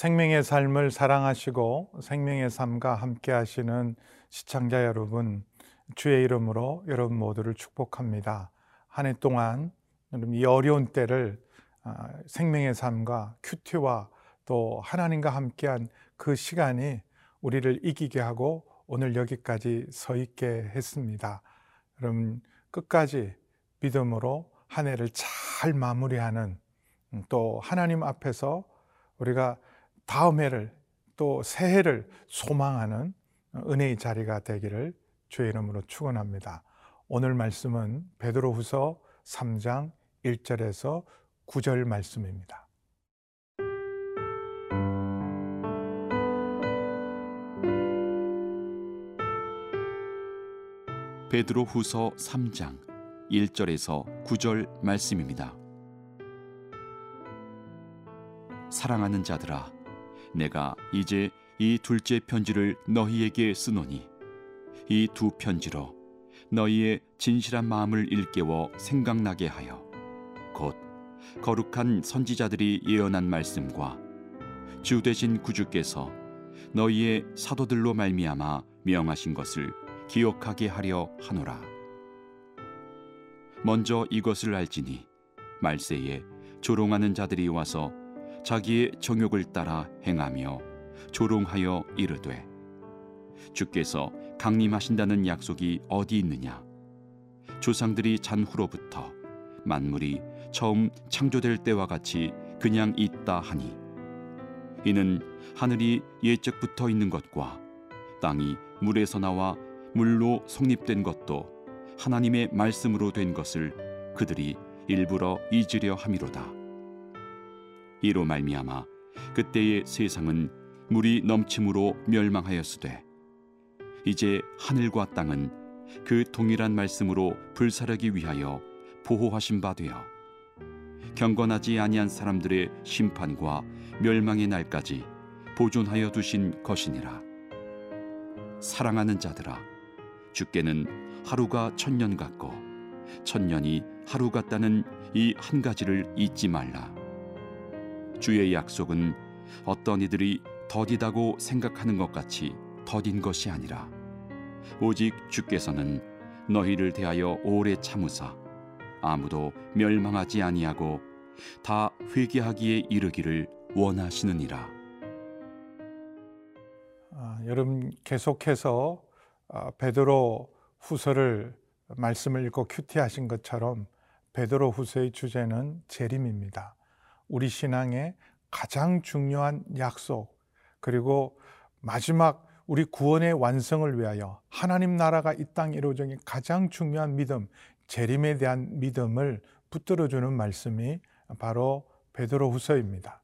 아, 생명의 삶을 사랑하시고 생명의 삶과 함께 하시는 시청자 여러분, 주의 이름으로 여러분 모두를 축복합니다. 한 해 동안 이 어려운 때를 아, 생명의 삶과 큐티와 또 하나님과 함께한 그 시간이 우리를 이기게 하고 오늘 여기까지 서 있게 했습니다. 그럼 끝까지 믿음으로 한 해를 잘 마무리하는 음, 또 하나님 앞에서 우리가 다음 해를 또 새해를 소망하는 은혜의 자리가 되기를 주의 이름으로 축원합니다. 오늘 말씀은 베드로후서 3장 1절에서 9절 말씀입니다. 베드로후서 3장 1절에서 9절 말씀입니다. 사랑하는 자들아 내가 이제 이 둘째 편지를 너희에게 쓰노니 이 두 편지로 너희의 진실한 마음을 일깨워 생각나게 하여 곧 거룩한 선지자들이 예언한 말씀과 주 되신 구주께서 너희의 사도들로 말미암아 명하신 것을 기억하게 하려 하노라. 먼저 이것을 알지니 말세에 조롱하는 자들이 와서 자기의 정욕을 따라 행하며 조롱하여 이르되 주께서 강림하신다는 약속이 어디 있느냐 조상들이 잔 후로부터 만물이 처음 창조될 때와 같이 그냥 있다 하니 이는 하늘이 예적부터 있는 것과 땅이 물에서 나와 물로 성립된 것도 하나님의 말씀으로 된 것을 그들이 일부러 잊으려 함이로다. 이로 말미암아 그때의 세상은 물이 넘침으로 멸망하였으되 이제 하늘과 땅은 그 동일한 말씀으로 불사르기 위하여 보호하신 바 되어 경건하지 아니한 사람들의 심판과 멸망의 날까지 보존하여 두신 것이니라. 사랑하는 자들아 주께는 하루가 천년 같고 천년이 하루 같다는 이 한 가지를 잊지 말라 주의 약속은 어떤 이들이 더디다고 생각하는 것 같이 더딘 것이 아니라 오직 주께서는 너희를 대하여 오래 참으사 아무도 멸망하지 아니하고 다 회개하기에 이르기를 원하시느니라. 아, 여러분 계속해서 아, 베드로 후서를 말씀을 읽고 큐티하신 것처럼 베드로 후서의 주제는 재림입니다. 우리 신앙의 가장 중요한 약속, 그리고 마지막 우리 구원의 완성을 위하여 하나님 나라가 이 땅에 이루어진 가장 중요한 믿음, 재림에 대한 믿음을 붙들어주는 말씀이 바로 베드로 후서입니다.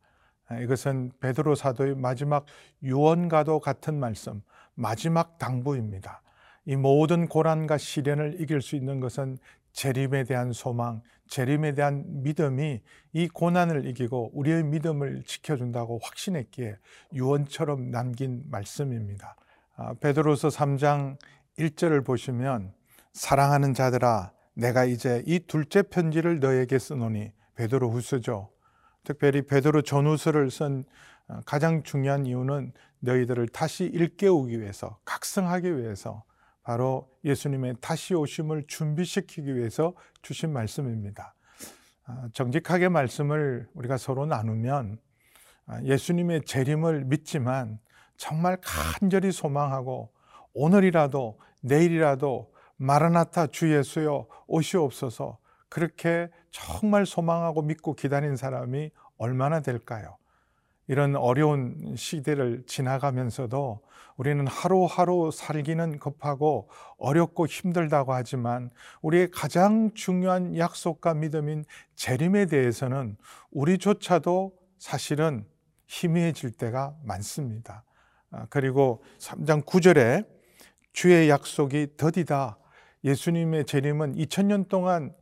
이것은 베드로 사도의 마지막 유언과도 같은 말씀, 마지막 당부입니다. 이 모든 고난과 시련을 이길 수 있는 것은 재림에 대한 소망, 재림에 대한 믿음이 이 고난을 이기고 우리의 믿음을 지켜준다고 확신했기에 유언처럼 남긴 말씀입니다. 아, 베드로서 3장 1절을 보시면 사랑하는 자들아 내가 이제 이 둘째 편지를 너에게 쓰노니 베드로 후서죠. 특별히 베드로 전후서를 쓴 어, 가장 중요한 이유는 너희들을 다시 일깨우기 위해서 각성하기 위해서 바로 예수님의 다시 오심을 준비시키기 위해서 주신 말씀입니다. 아, 정직하게 말씀을 우리가 서로 나누면 아, 예수님의 재림을 믿지만 정말 간절히 소망하고 오늘이라도 내일이라도 마라나타 주 예수여 오시옵소서 그렇게 정말 소망하고 믿고 기다린 사람이 얼마나 될까요? 이런 어려운 시대를 지나가면서도 우리는 하루하루 살기는 급하고 어렵고 힘들다고 하지만 우리의 가장 중요한 약속과 믿음인 재림에 대해서는 우리조차도 사실은 희미해질 때가 많습니다. 아, 그리고 3장 9절에 주의 약속이 더디다. 예수님의 재림은 2000년 동안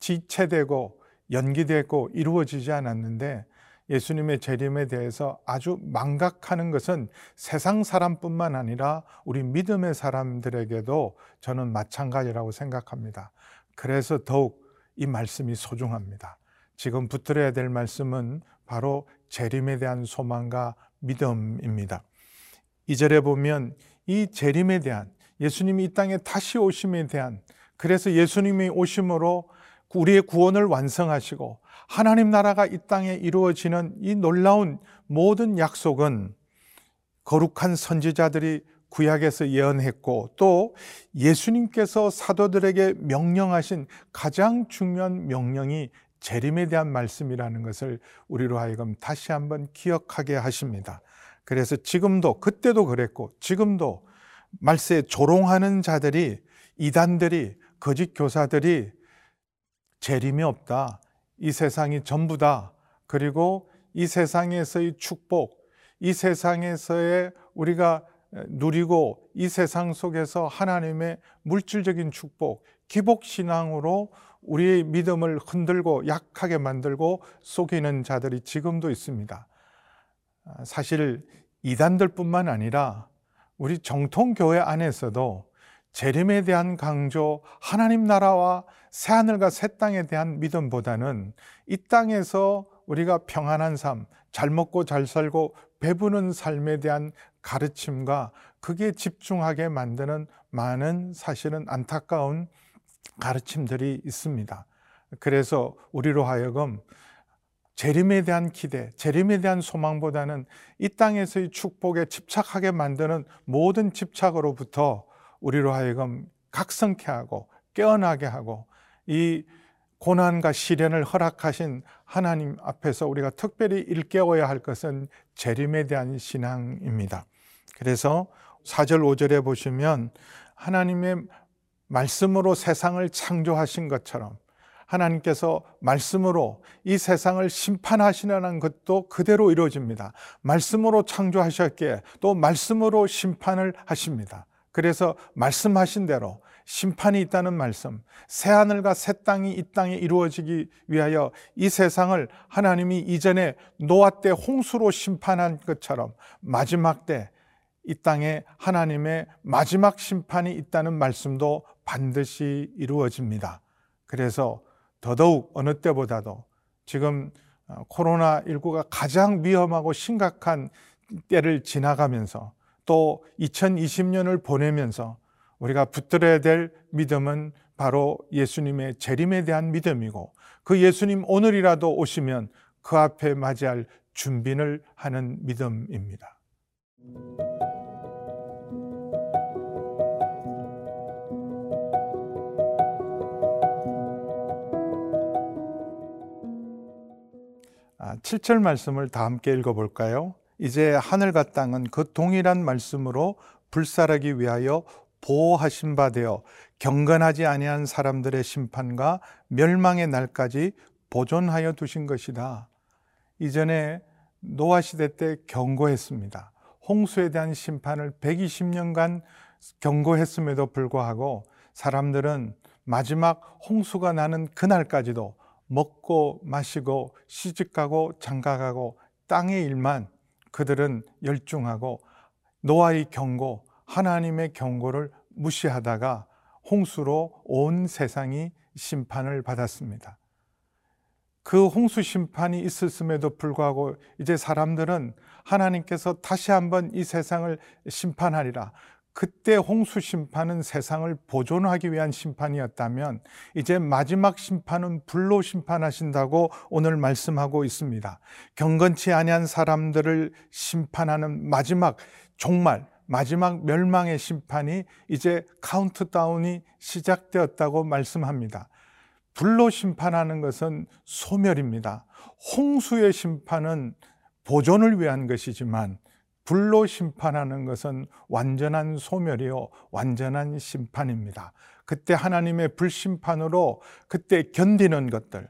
지체되고 연기되고 이루어지지 않았는데 예수님의 재림에 대해서 아주 망각하는 것은 세상 사람뿐만 아니라 우리 믿음의 사람들에게도 저는 마찬가지라고 생각합니다. 그래서 더욱 이 말씀이 소중합니다. 지금 붙들어야 될 말씀은 바로 재림에 대한 소망과 믿음입니다. 이 절에 보면 이 재림에 대한 예수님이 이 땅에 다시 오심에 대한 그래서 예수님이 오심으로 우리의 구원을 완성하시고 하나님 나라가 이 땅에 이루어지는 이 놀라운 모든 약속은 거룩한 선지자들이 구약에서 예언했고 또 예수님께서 사도들에게 명령하신 가장 중요한 명령이 재림에 대한 말씀이라는 것을 우리로 하여금 다시 한번 기억하게 하십니다. 그래서 지금도 그때도 그랬고 지금도 말세에 조롱하는 자들이 이단들이 거짓 교사들이 재림이 없다. 이 세상이 전부다. 그리고 이 세상에서의 축복, 이 세상에서의 우리가 누리고 이 세상 속에서 하나님의 물질적인 축복, 기복신앙으로 우리의 믿음을 흔들고 약하게 만들고 속이는 자들이 지금도 있습니다. 아, 사실 이단들 뿐만 아니라 우리 정통교회 안에서도 재림에 대한 강조, 하나님 나라와 새하늘과 새 땅에 대한 믿음보다는 이 땅에서 우리가 평안한 삶, 잘 먹고 잘 살고 배부는 삶에 대한 가르침과 그게 집중하게 만드는 많은 사실은 안타까운 가르침들이 있습니다. 그래서 우리로 하여금 재림에 대한 기대, 재림에 대한 소망보다는 이 땅에서의 축복에 집착하게 만드는 모든 집착으로부터 우리로 하여금 각성케 하고 깨어나게 하고 이 고난과 시련을 허락하신 하나님 앞에서 우리가 특별히 일깨워야 할 것은 재림에 대한 신앙입니다. 그래서 4절 5절에 보시면 하나님의 말씀으로 세상을 창조하신 것처럼 하나님께서 말씀으로 이 세상을 심판하시는 것도 그대로 이루어집니다. 말씀으로 창조하셨기에 또 말씀으로 심판을 하십니다. 그래서 말씀하신 대로 심판이 있다는 말씀, 새 하늘과 새 땅이 이 땅에 이루어지기 위하여 이 세상을 하나님이 이전에 노아 때 홍수로 심판한 것처럼 마지막 때 이 땅에 하나님의 마지막 심판이 있다는 말씀도 반드시 이루어집니다. 그래서 더더욱 어느 때보다도 지금 어, 코로나19가 가장 위험하고 심각한 때를 지나가면서 또 2020년을 보내면서 우리가 붙들어야 될 믿음은 바로 예수님의 재림에 대한 믿음이고 그 예수님 오늘이라도 오시면 그 앞에 맞이할 준비를 하는 믿음입니다. 아, 7절 말씀을 다 함께 읽어볼까요? 이제 하늘과 땅은 그 동일한 말씀으로 불살하기 위하여 보호하신 바 되어 경건하지 아니한 사람들의 심판과 멸망의 날까지 보존하여 두신 것이다. 이전에 노아 시대 때 경고했습니다. 홍수에 대한 심판을 120년간 경고했음에도 불구하고 사람들은 마지막 홍수가 나는 그날까지도 먹고 마시고 시집가고 장가가고 땅의 일만 그들은 열중하고 노아의 경고, 하나님의 경고를 무시하다가 홍수로 온 세상이 심판을 받았습니다. 그 홍수 심판이 있었음에도 불구하고 이제 사람들은 하나님께서 다시 한번 이 세상을 심판하리라. 그때 홍수 심판은 세상을 보존하기 위한 심판이었다면 이제 마지막 심판은 불로 심판하신다고 오늘 말씀하고 있습니다. 경건치 아니한 사람들을 심판하는 마지막 종말 마지막 멸망의 심판이 이제 카운트다운이 시작되었다고 말씀합니다. 불로 심판하는 것은 소멸입니다. 홍수의 심판은 보존을 위한 것이지만 불로 심판하는 것은 완전한 소멸이요, 완전한 심판입니다. 그때 하나님의 불심판으로 그때 견디는 것들,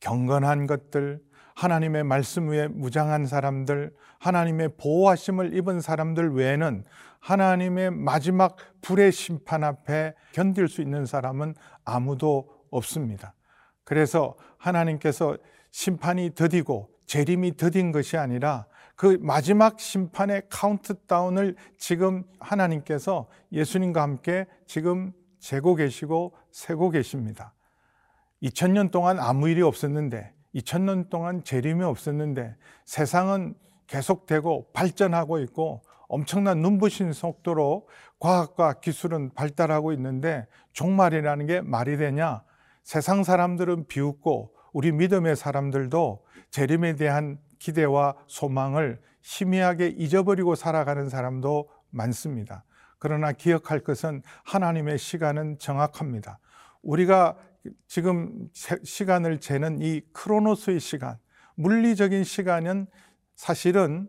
경건한 것들, 하나님의 말씀 위에 무장한 사람들, 하나님의 보호하심을 입은 사람들 외에는 하나님의 마지막 불의 심판 앞에 견딜 수 있는 사람은 아무도 없습니다. 그래서 하나님께서 심판이 더디고 재림이 더딘 것이 아니라 그 마지막 심판의 카운트다운을 지금 하나님께서 예수님과 함께 지금 재고 계시고 세고 계십니다. 2000년 동안 아무 일이 없었는데 2000년 동안 재림이 없었는데 세상은 계속되고 발전하고 있고 엄청난 눈부신 속도로 과학과 기술은 발달하고 있는데 종말이라는 게 말이 되냐? 세상 사람들은 비웃고 우리 믿음의 사람들도 재림에 대한 기대와 소망을 희미하게 잊어버리고 살아가는 사람도 많습니다. 그러나 기억할 것은 하나님의 시간은 정확합니다. 우리가 지금 시간을 재는 이 크로노스의 시간, 물리적인 시간은 사실은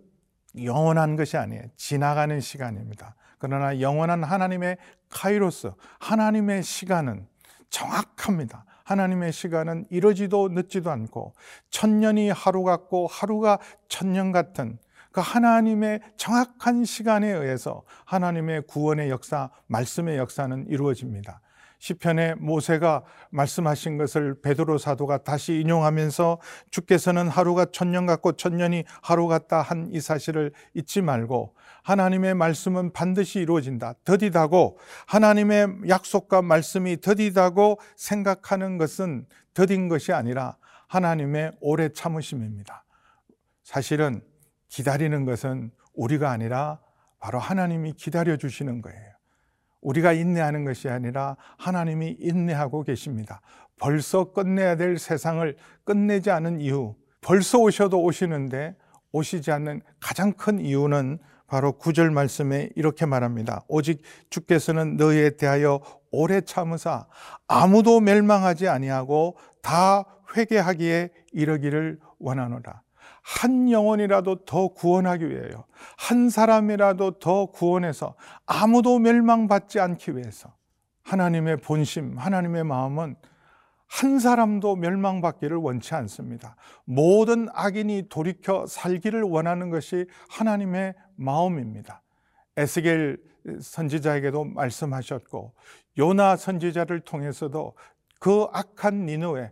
영원한 것이 아니에요. 지나가는 시간입니다. 그러나 영원한 하나님의 카이로스, 하나님의 시간은 정확합니다. 하나님의 시간은 이러지도 늦지도 않고 천년이 하루 같고 하루가 천년 같은 그 하나님의 정확한 시간에 의해서 하나님의 구원의 역사, 말씀의 역사는 이루어집니다. 시편에 모세가 말씀하신 것을 베드로 사도가 다시 인용하면서 주께서는 하루가 천년 같고 천년이 하루 같다 한 이 사실을 잊지 말고 하나님의 말씀은 반드시 이루어진다. 더디다고 하나님의 약속과 말씀이 더디다고 생각하는 것은 더딘 것이 아니라 하나님의 오래 참으심입니다. 사실은 기다리는 것은 우리가 아니라 바로 하나님이 기다려 주시는 거예요. 우리가 인내하는 것이 아니라 하나님이 인내하고 계십니다. 벌써 끝내야 될 세상을 끝내지 않은 이유, 벌써 오셔도 오시는데 오시지 않는 가장 큰 이유는 바로 구절 말씀에 이렇게 말합니다. 오직 주께서는 너희에 대하여 오래 참으사 아무도 멸망하지 아니하고 다 회개하기에 이르기를 원하노라. 한 영혼이라도 더 구원하기 위해요. 한 사람이라도 더 구원해서 아무도 멸망받지 않기 위해서 하나님의 본심, 하나님의 마음은 한 사람도 멸망받기를 원치 않습니다. 모든 악인이 돌이켜 살기를 원하는 것이 하나님의 마음입니다. 에스겔 선지자에게도 말씀하셨고 요나 선지자를 통해서도 그 악한 니누에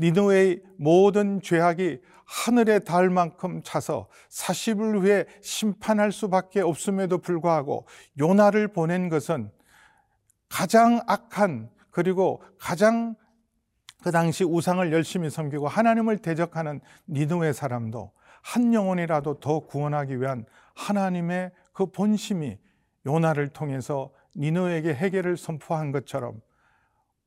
니누의 모든 죄악이 하늘에 닿을 만큼 차서 40일 후에 심판할 수밖에 없음에도 불구하고 요나를 보낸 것은 가장 악한 그리고 가장 그 당시 우상을 열심히 섬기고 하나님을 대적하는 니누의 사람도 한 영혼이라도 더 구원하기 위한 하나님의 그 본심이 요나를 통해서 니누에게 해결을 선포한 것처럼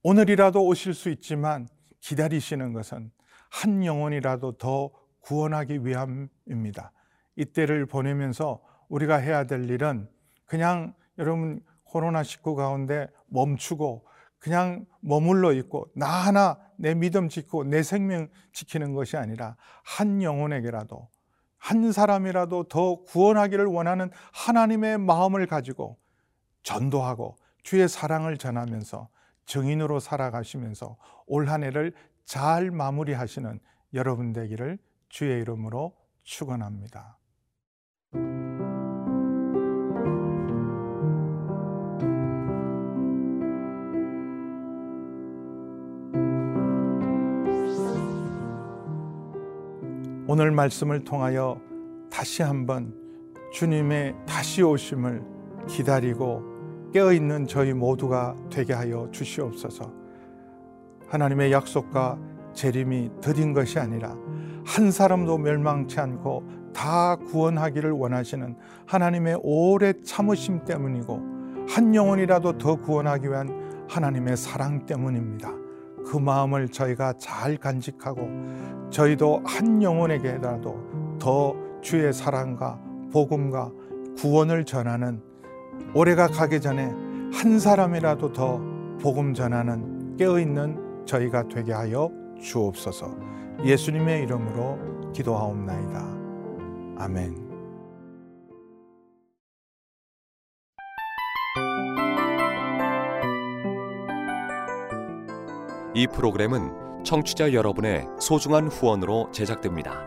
오늘이라도 오실 수 있지만 기다리시는 것은 한 영혼이라도 더 구원하기 위함입니다. 이때를 보내면서 우리가 해야 될 일은 그냥 여러분 코로나19 가운데 멈추고 그냥 머물러 있고 나 하나 내 믿음 지키고 내 생명 지키는 것이 아니라 한 영혼에게라도 한 사람이라도 더 구원하기를 원하는 하나님의 마음을 가지고 전도하고 주의 사랑을 전하면서 증인으로 살아가시면서 올 한 해를 잘 마무리하시는 여러분 되기를 주의 이름으로 축원합니다. 오늘 말씀을 통하여 다시 한번 주님의 다시 오심을 기다리고 깨어있는 저희 모두가 되게 하여 주시옵소서. 하나님의 약속과 재림이 더딘 것이 아니라 한 사람도 멸망치 않고 다 구원하기를 원하시는 하나님의 오래 참으심 때문이고 한 영혼이라도 더 구원하기 위한 하나님의 사랑 때문입니다. 그 마음을 저희가 잘 간직하고 저희도 한 영혼에게라도 더 주의 사랑과 복음과 구원을 전하는 올해가 가기 전에 한 사람이라도 더 복음 전하는 깨어있는 저희가 되게 하여 주옵소서 예수님의 이름으로 기도하옵나이다. 아멘. 이 프로그램은 청취자 여러분의 소중한 후원으로 제작됩니다.